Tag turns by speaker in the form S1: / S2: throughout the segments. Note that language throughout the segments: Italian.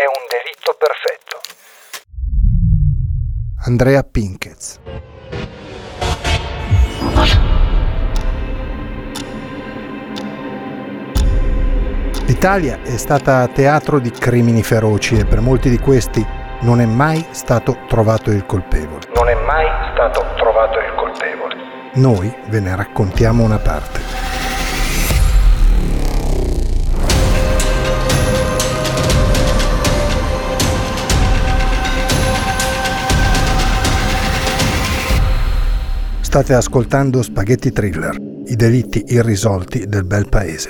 S1: È un delitto perfetto.
S2: Andrea Pinkez. L'Italia è stata teatro di crimini feroci e per molti di questi non è mai stato trovato il colpevole.
S1: Non è mai stato trovato il colpevole.
S2: Noi ve ne raccontiamo una parte. State ascoltando Spaghetti Thriller, i delitti irrisolti del bel paese.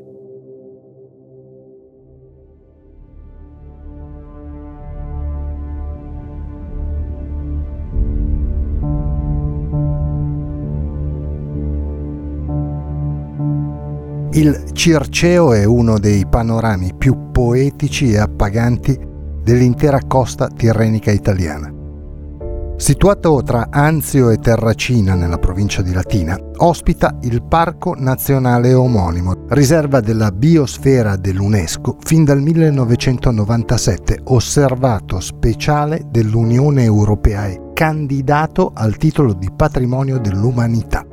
S2: Il Circeo è uno dei panorami più poetici e appaganti dell'intera costa tirrenica italiana. Situato tra Anzio e Terracina, nella provincia di Latina, ospita il Parco Nazionale omonimo, riserva della biosfera dell'UNESCO fin dal 1997, osservato speciale dell'Unione Europea e candidato al titolo di Patrimonio dell'Umanità.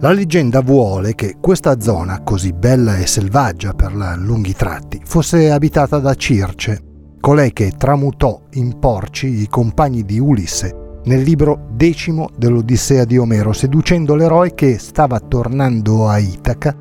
S2: La leggenda vuole che questa zona, così bella e selvaggia per lunghi tratti, fosse abitata da Circe, colei che tramutò in porci i compagni di Ulisse nel libro decimo dell'Odissea di Omero, seducendo l'eroe che stava tornando a Itaca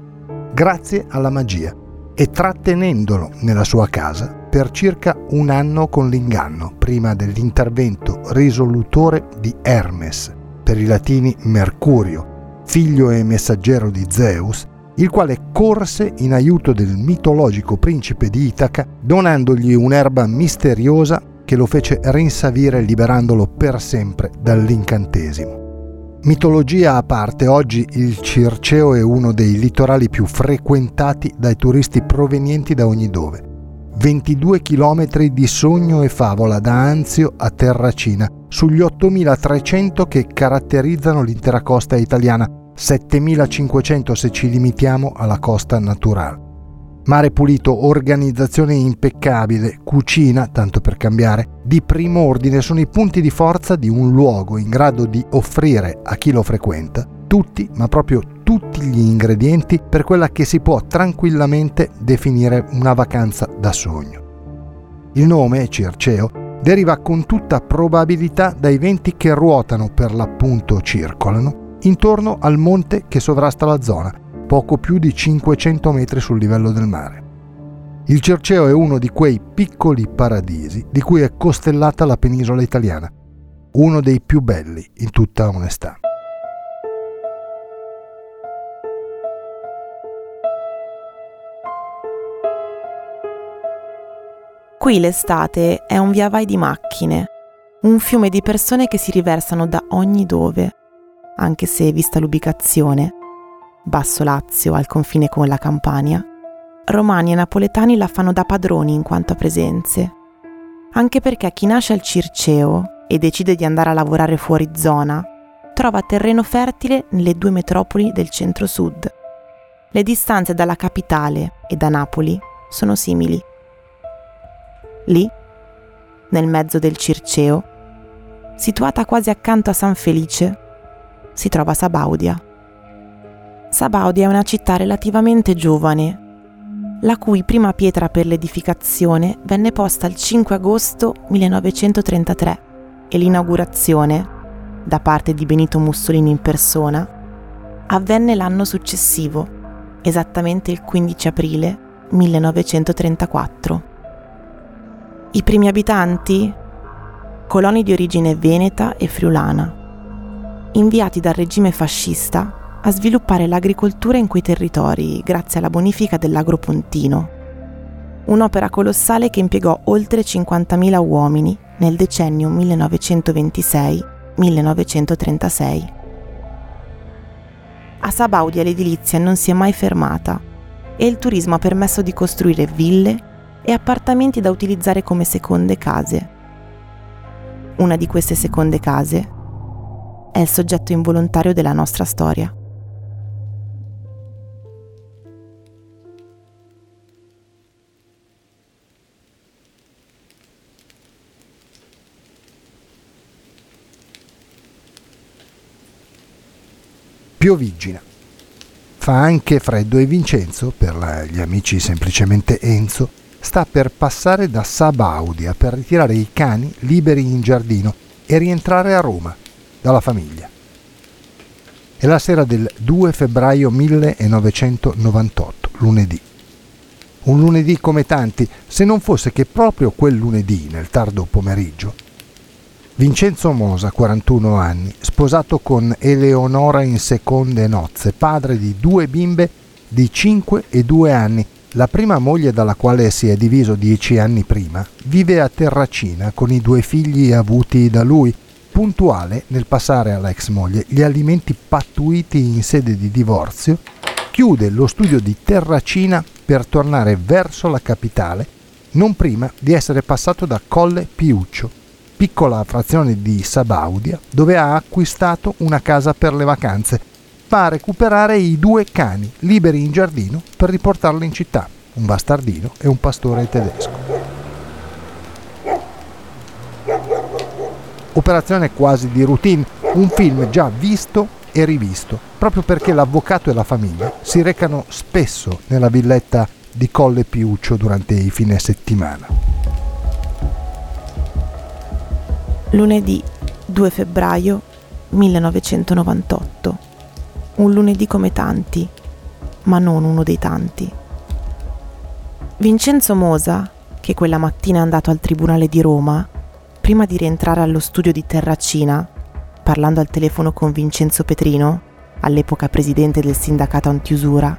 S2: grazie alla magia e trattenendolo nella sua casa per circa un anno con l'inganno, prima dell'intervento risolutore di Hermes, per i latini Mercurio, figlio e messaggero di Zeus, il quale corse in aiuto del mitologico principe di Itaca, donandogli un'erba misteriosa che lo fece rinsavire liberandolo per sempre dall'incantesimo. Mitologia a parte, oggi il Circeo è uno dei litorali più frequentati dai turisti provenienti da ogni dove. 22 km di sogno e favola da Anzio a Terracina, sugli 8300 che caratterizzano l'intera costa italiana, 7500 se ci limitiamo alla costa naturale. Mare pulito, organizzazione impeccabile, cucina, tanto per cambiare, di primo ordine sono i punti di forza di un luogo in grado di offrire a chi lo frequenta tutti, ma proprio tutti gli ingredienti per quella che si può tranquillamente definire una vacanza da sogno. Il nome, Circeo, deriva con tutta probabilità dai venti che ruotano per l'appunto circolano intorno al monte che sovrasta la zona, poco più di 500 metri sul livello del mare. Il Cerceo è uno di quei piccoli paradisi di cui è costellata la penisola italiana, uno dei più belli in tutta onestà.
S3: Qui l'estate è un via vai di macchine, un fiume di persone che si riversano da ogni dove anche se vista l'ubicazione, Basso Lazio al confine con la Campania, romani e napoletani la fanno da padroni in quanto a presenze. Anche perché chi nasce al Circeo e decide di andare a lavorare fuori zona trova terreno fertile nelle due metropoli del centro-sud. Le distanze dalla capitale e da Napoli sono simili. Lì, nel mezzo del Circeo, situata quasi accanto a San Felice, si trova Sabaudia. Sabaudia è una città relativamente giovane, la cui prima pietra per l'edificazione venne posta il 5 agosto 1933 e l'inaugurazione, da parte di Benito Mussolini in persona, avvenne l'anno successivo, esattamente il 15 aprile 1934. I primi abitanti? Coloni di origine veneta e friulana inviati dal regime fascista a sviluppare l'agricoltura in quei territori grazie alla bonifica dell'agropontino. Un'opera colossale che impiegò oltre 50.000 uomini nel decennio 1926-1936. A Sabaudia l'edilizia non si è mai fermata e il turismo ha permesso di costruire ville e appartamenti da utilizzare come seconde case. Una di queste seconde case è il soggetto involontario della nostra storia.
S2: Piovigina. Fa anche freddo e Vincenzo, per gli amici semplicemente Enzo, sta per passare da Sabaudia per ritirare i cani liberi in giardino e rientrare a Roma dalla famiglia. È la sera del 2 febbraio 1998, lunedì. Un lunedì come tanti, se non fosse che proprio quel lunedì, nel tardo pomeriggio, Vincenzo Mosa, 41 anni, sposato con Eleonora in seconde nozze, padre di due bimbe di 5 e 2 anni, la prima moglie dalla quale si è diviso dieci anni prima, vive a Terracina con i due figli avuti da lui, puntuale nel passare alla ex moglie gli alimenti pattuiti in sede di divorzio, chiude lo studio di Terracina per tornare verso la capitale, non prima di essere passato da Colle Piuccio, piccola frazione di Sabaudia, dove ha acquistato una casa per le vacanze. Va a recuperare i due cani liberi in giardino per riportarli in città, un bastardino e un pastore tedesco. Operazione quasi di routine, un film già visto e rivisto, proprio perché l'avvocato e la famiglia si recano spesso nella villetta di Colle Piuccio durante i fine settimana.
S3: Lunedì 2 febbraio 1998. Un lunedì come tanti, ma non uno dei tanti. Vincenzo Mosa, che quella mattina è andato al Tribunale di Roma, prima di rientrare allo studio di Terracina, parlando al telefono con Vincenzo Petrino, all'epoca presidente del sindacato antiusura,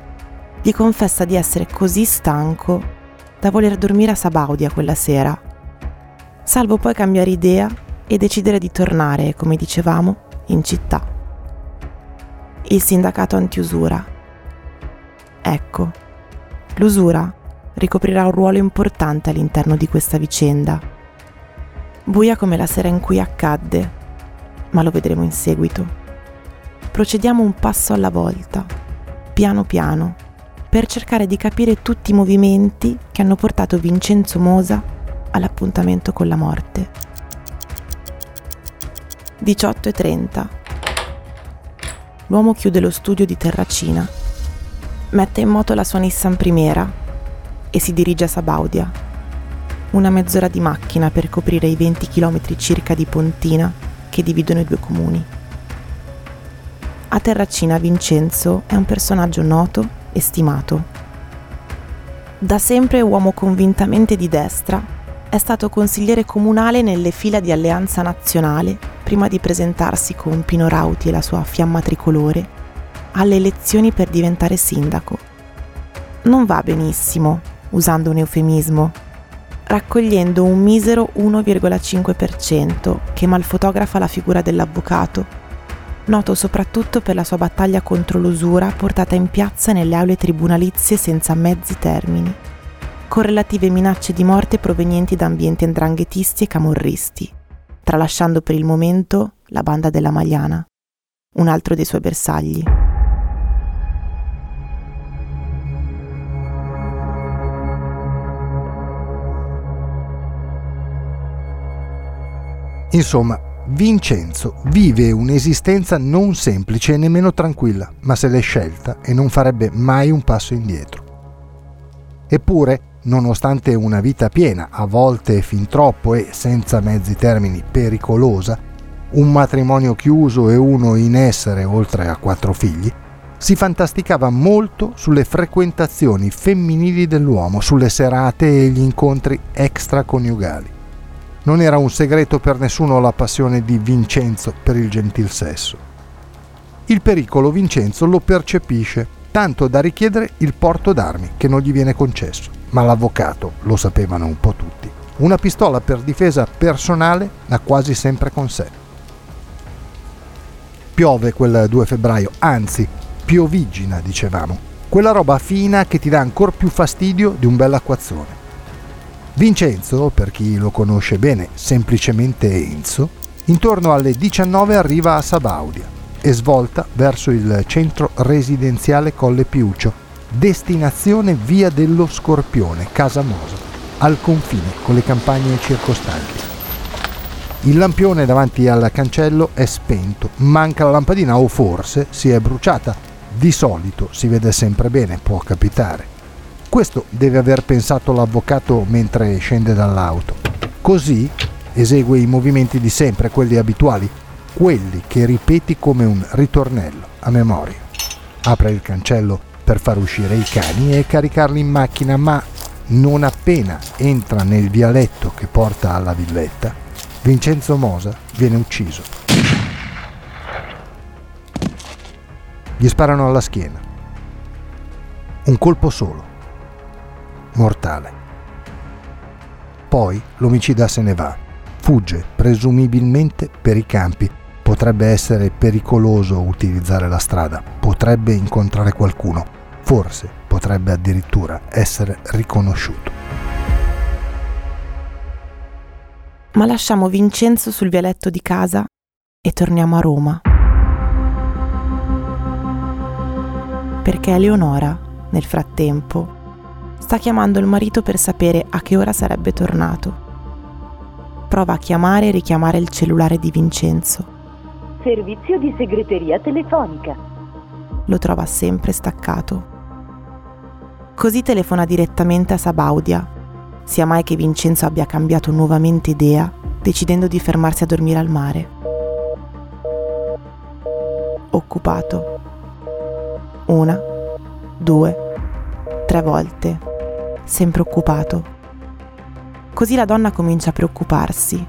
S3: gli confessa di essere così stanco da voler dormire a Sabaudia quella sera, salvo poi cambiare idea e decidere di tornare, come dicevamo, in città. Il sindacato antiusura. Ecco, l'usura ricoprirà un ruolo importante all'interno di questa vicenda. Buia come la sera in cui accadde, ma lo vedremo in seguito. Procediamo un passo alla volta, piano piano, per cercare di capire tutti i movimenti che hanno portato Vincenzo Mosa all'appuntamento con la morte. 18.30. L'uomo chiude lo studio di Terracina, mette in moto la sua Nissan Primera e si dirige a Sabaudia. Una mezz'ora di macchina per coprire i 20 km circa di pontina che dividono i due comuni. A Terracina Vincenzo è un personaggio noto e stimato. Da sempre uomo convintamente di destra, è stato consigliere comunale nelle fila di Alleanza Nazionale prima di presentarsi con Pino Rauti e la sua fiamma tricolore alle elezioni per diventare sindaco. Non va benissimo, usando un eufemismo, raccogliendo un misero 1,5% che malfotografa la figura dell'avvocato, noto soprattutto per la sua battaglia contro l'usura portata in piazza nelle aule tribunalizie senza mezzi termini, con relative minacce di morte provenienti da ambienti andranghetisti e camorristi tralasciando per il momento la banda della Magliana, un altro dei suoi bersagli.
S2: Insomma, Vincenzo vive un'esistenza non semplice e nemmeno tranquilla, ma se l'è scelta e non farebbe mai un passo indietro. Eppure, nonostante una vita piena, a volte fin troppo e senza mezzi termini pericolosa, un matrimonio chiuso e uno in essere oltre a quattro figli, si fantasticava molto sulle frequentazioni femminili dell'uomo, sulle serate e gli incontri extraconiugali. Non era un segreto per nessuno la passione di Vincenzo per il gentil sesso. Il pericolo Vincenzo lo percepisce, tanto da richiedere il porto d'armi che non gli viene concesso. Ma l'avvocato, lo sapevano un po' tutti, una pistola per difesa personale ha quasi sempre con sé. Piove quel 2 febbraio, anzi, piovigina, dicevamo. Quella roba fina che ti dà ancora più fastidio di un bel acquazzone. Vincenzo, per chi lo conosce bene, semplicemente Enzo, intorno alle 19 arriva a Sabaudia e svolta verso il centro residenziale Colle Piuccio, destinazione via dello Scorpione, Casa Mosa, al confine con le campagne circostanti. Il lampione davanti al cancello è spento, manca la lampadina o forse si è bruciata. Di solito si vede sempre bene, può capitare. Questo deve aver pensato l'avvocato mentre scende dall'auto. Così esegue i movimenti di sempre, quelli abituali, quelli che ripeti come un ritornello a memoria. Apre il cancello per far uscire i cani e caricarli in macchina, ma non appena entra nel vialetto che porta alla villetta, Vincenzo Mosa viene ucciso. Gli sparano alla schiena. Un colpo solo. Mortale. Poi l'omicida se ne va. Fugge, presumibilmente per i campi, potrebbe essere pericoloso utilizzare la strada, potrebbe incontrare qualcuno, forse potrebbe addirittura essere riconosciuto.
S3: Ma lasciamo Vincenzo sul vialetto di casa e torniamo a Roma. Perché Eleonora, nel frattempo, sta chiamando il marito per sapere a che ora sarebbe tornato. Prova a chiamare e richiamare il cellulare di Vincenzo
S4: Servizio di segreteria telefonica.
S3: Lo trova sempre staccato. Così telefona direttamente a Sabaudia. Sia mai che Vincenzo abbia cambiato nuovamente idea, decidendo di fermarsi a dormire al mare. Occupato. Una, due, tre volte. Sempre occupato. Così la donna comincia a preoccuparsi.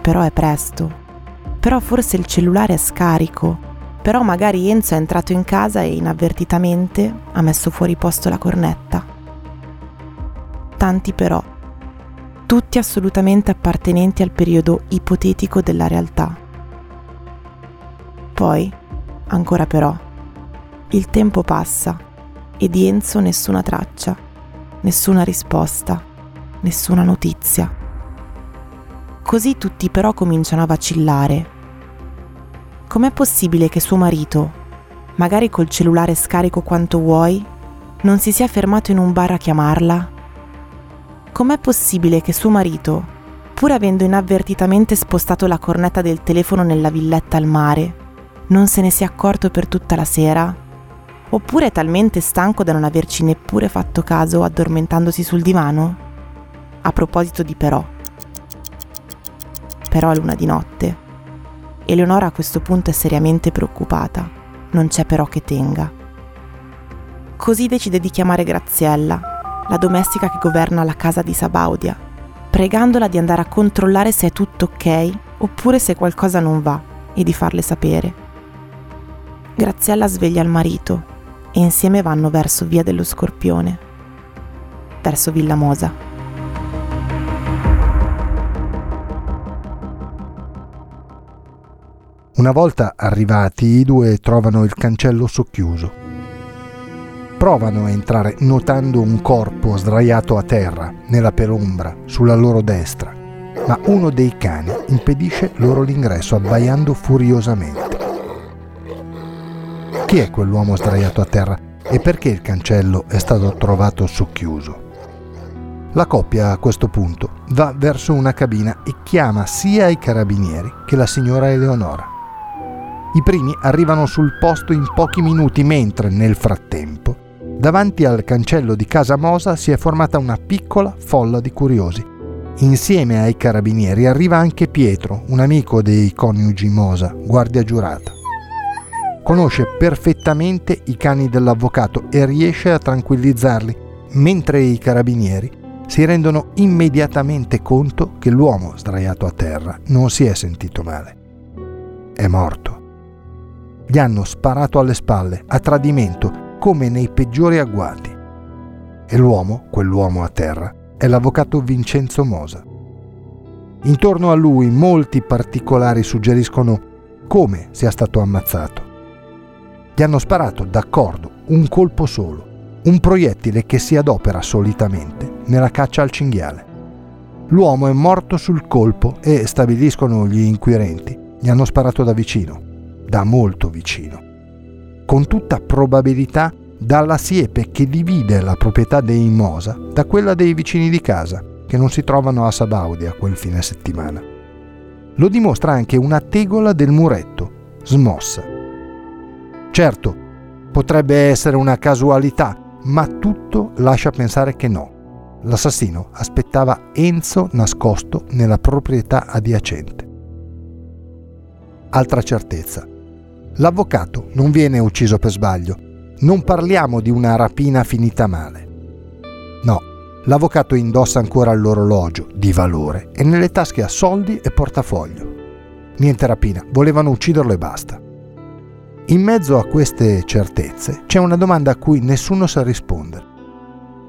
S3: Però è presto però forse il cellulare è scarico, però magari Enzo è entrato in casa e inavvertitamente ha messo fuori posto la cornetta. Tanti però, tutti assolutamente appartenenti al periodo ipotetico della realtà. Poi, ancora però, il tempo passa e di Enzo nessuna traccia, nessuna risposta, nessuna notizia. Così tutti però cominciano a vacillare Com'è possibile che suo marito, magari col cellulare scarico quanto vuoi, non si sia fermato in un bar a chiamarla? Com'è possibile che suo marito, pur avendo inavvertitamente spostato la cornetta del telefono nella villetta al mare, non se ne sia accorto per tutta la sera? Oppure è talmente stanco da non averci neppure fatto caso addormentandosi sul divano? A proposito di però. Però a luna di notte Eleonora a questo punto è seriamente preoccupata, non c'è però che tenga. Così decide di chiamare Graziella, la domestica che governa la casa di Sabaudia, pregandola di andare a controllare se è tutto ok oppure se qualcosa non va e di farle sapere. Graziella sveglia il marito e insieme vanno verso via dello Scorpione, verso Villa Mosa.
S2: Una volta arrivati, i due trovano il cancello socchiuso. Provano a entrare notando un corpo sdraiato a terra, nella penombra, sulla loro destra, ma uno dei cani impedisce loro l'ingresso abbaiando furiosamente. Chi è quell'uomo sdraiato a terra e perché il cancello è stato trovato socchiuso? La coppia a questo punto va verso una cabina e chiama sia i carabinieri che la signora Eleonora. I primi arrivano sul posto in pochi minuti mentre, nel frattempo, davanti al cancello di Casa Mosa si è formata una piccola folla di curiosi. Insieme ai carabinieri arriva anche Pietro, un amico dei coniugi Mosa, guardia giurata. Conosce perfettamente i cani dell'avvocato e riesce a tranquillizzarli, mentre i carabinieri si rendono immediatamente conto che l'uomo sdraiato a terra non si è sentito male. È morto. Gli hanno sparato alle spalle, a tradimento, come nei peggiori agguati. E l'uomo, quell'uomo a terra, è l'avvocato Vincenzo Mosa. Intorno a lui molti particolari suggeriscono come sia stato ammazzato. Gli hanno sparato, d'accordo, un colpo solo, un proiettile che si adopera solitamente nella caccia al cinghiale. L'uomo è morto sul colpo e, stabiliscono gli inquirenti, gli hanno sparato da vicino, da molto vicino. Con tutta probabilità dalla siepe che divide la proprietà dei Mosa da quella dei vicini di casa, che non si trovano a Sabaudia quel fine settimana. Lo dimostra anche una tegola del muretto, smossa. Certo, potrebbe essere una casualità, ma tutto lascia pensare che no. L'assassino aspettava Enzo nascosto nella proprietà adiacente. Altra certezza. L'avvocato non viene ucciso per sbaglio. Non parliamo di una rapina finita male. No, l'avvocato indossa ancora l'orologio di valore e nelle tasche ha soldi e portafoglio. Niente rapina, volevano ucciderlo e basta. In mezzo a queste certezze c'è una domanda a cui nessuno sa rispondere.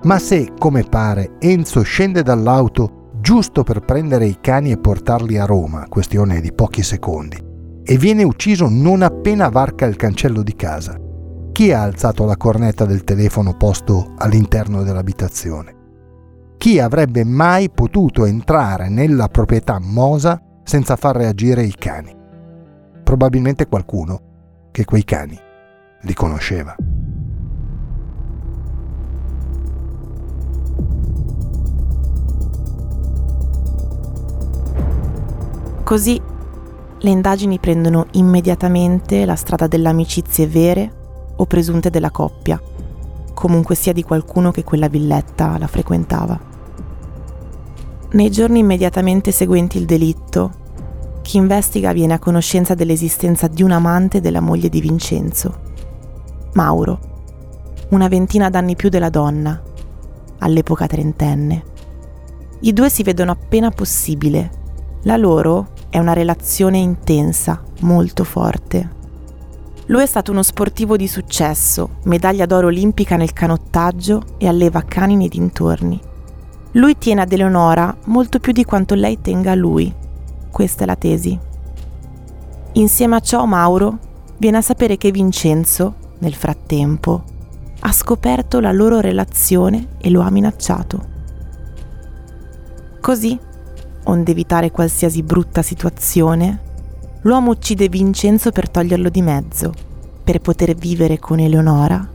S2: Ma se, come pare, Enzo scende dall'auto giusto per prendere i cani e portarli a Roma, questione di pochi secondi, e viene ucciso non appena varca il cancello di casa, chi ha alzato la cornetta del telefono posto all'interno dell'abitazione? Chi avrebbe mai potuto entrare nella proprietà Mosa senza far reagire i cani? Probabilmente qualcuno che quei cani li conosceva.
S3: Così le indagini prendono immediatamente la strada delle amicizie vere o presunte della coppia, comunque sia di qualcuno che quella villetta la frequentava. Nei giorni immediatamente seguenti il delitto, chi investiga viene a conoscenza dell'esistenza di un amante della moglie di Vincenzo, Mauro, una ventina d'anni più della donna, all'epoca trentenne. I due si vedono appena possibile. La loro è una relazione intensa, molto forte. Lui è stato uno sportivo di successo, medaglia d'oro olimpica nel canottaggio e alleva cani nei dintorni. Lui tiene ad Eleonora molto più di quanto lei tenga a lui questa è la tesi. Insieme a ciò Mauro viene a sapere che Vincenzo, nel frattempo, ha scoperto la loro relazione e lo ha minacciato. Così, onde evitare qualsiasi brutta situazione, l'uomo uccide Vincenzo per toglierlo di mezzo, per poter vivere con Eleonora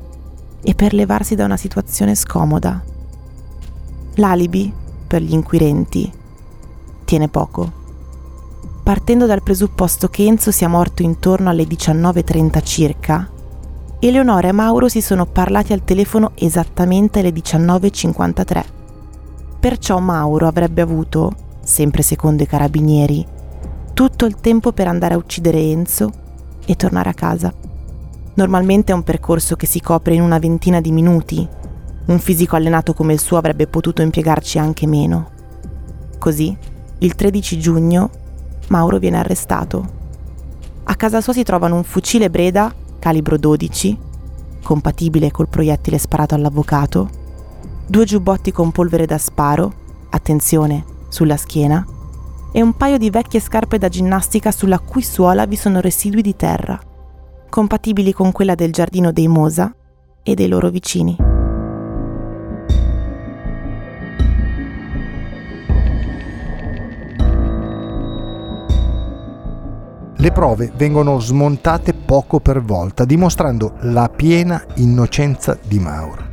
S3: e per levarsi da una situazione scomoda. L'alibi, per gli inquirenti, tiene poco partendo dal presupposto che Enzo sia morto intorno alle 19.30 circa, Eleonora e Mauro si sono parlati al telefono esattamente alle 19.53. Perciò Mauro avrebbe avuto, sempre secondo i carabinieri, tutto il tempo per andare a uccidere Enzo e tornare a casa. Normalmente è un percorso che si copre in una ventina di minuti. Un fisico allenato come il suo avrebbe potuto impiegarci anche meno. Così, il 13 giugno, Mauro viene arrestato. A casa sua si trovano un fucile Breda calibro 12, compatibile col proiettile sparato all'avvocato, due giubbotti con polvere da sparo, attenzione, sulla schiena, e un paio di vecchie scarpe da ginnastica sulla cui suola vi sono residui di terra, compatibili con quella del giardino dei Mosa e dei loro vicini.
S2: Le prove vengono smontate poco per volta, dimostrando la piena innocenza di Mauro.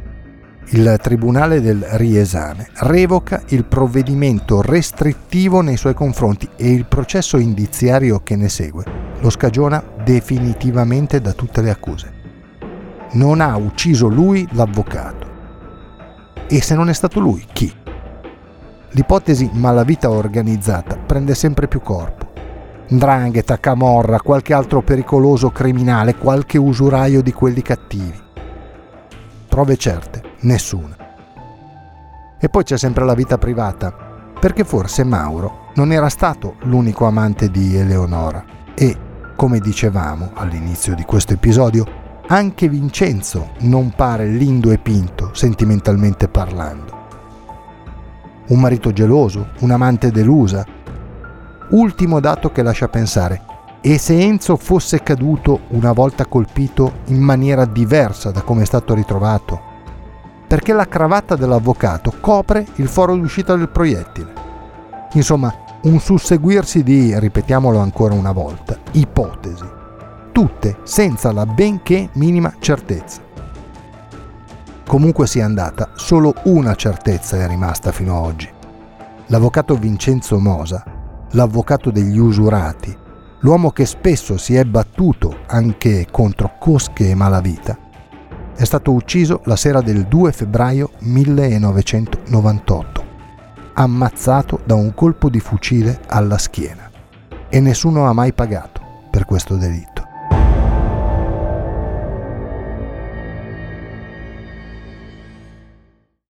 S2: Il Tribunale del riesame revoca il provvedimento restrittivo nei suoi confronti e il processo indiziario che ne segue lo scagiona definitivamente da tutte le accuse. Non ha ucciso lui l'avvocato. E se non è stato lui, chi? L'ipotesi malavita organizzata prende sempre più corpo Ndrangheta, Camorra, qualche altro pericoloso criminale, qualche usuraio di quelli cattivi. Prove certe, nessuna. E poi c'è sempre la vita privata, perché forse Mauro non era stato l'unico amante di Eleonora e, come dicevamo all'inizio di questo episodio, anche Vincenzo non pare lindo e pinto, sentimentalmente parlando. Un marito geloso, un'amante delusa. Ultimo dato che lascia pensare, e se Enzo fosse caduto una volta colpito in maniera diversa da come è stato ritrovato? Perché la cravatta dell'avvocato copre il foro d'uscita del proiettile. Insomma, un susseguirsi di, ripetiamolo ancora una volta, ipotesi, tutte senza la benché minima certezza. Comunque sia andata, solo una certezza è rimasta fino ad oggi. L'avvocato Vincenzo Mosa, l'avvocato degli usurati, l'uomo che spesso si è battuto anche contro cosche e malavita, è stato ucciso la sera del 2 febbraio 1998, ammazzato da un colpo di fucile alla schiena e nessuno ha mai pagato per questo delitto.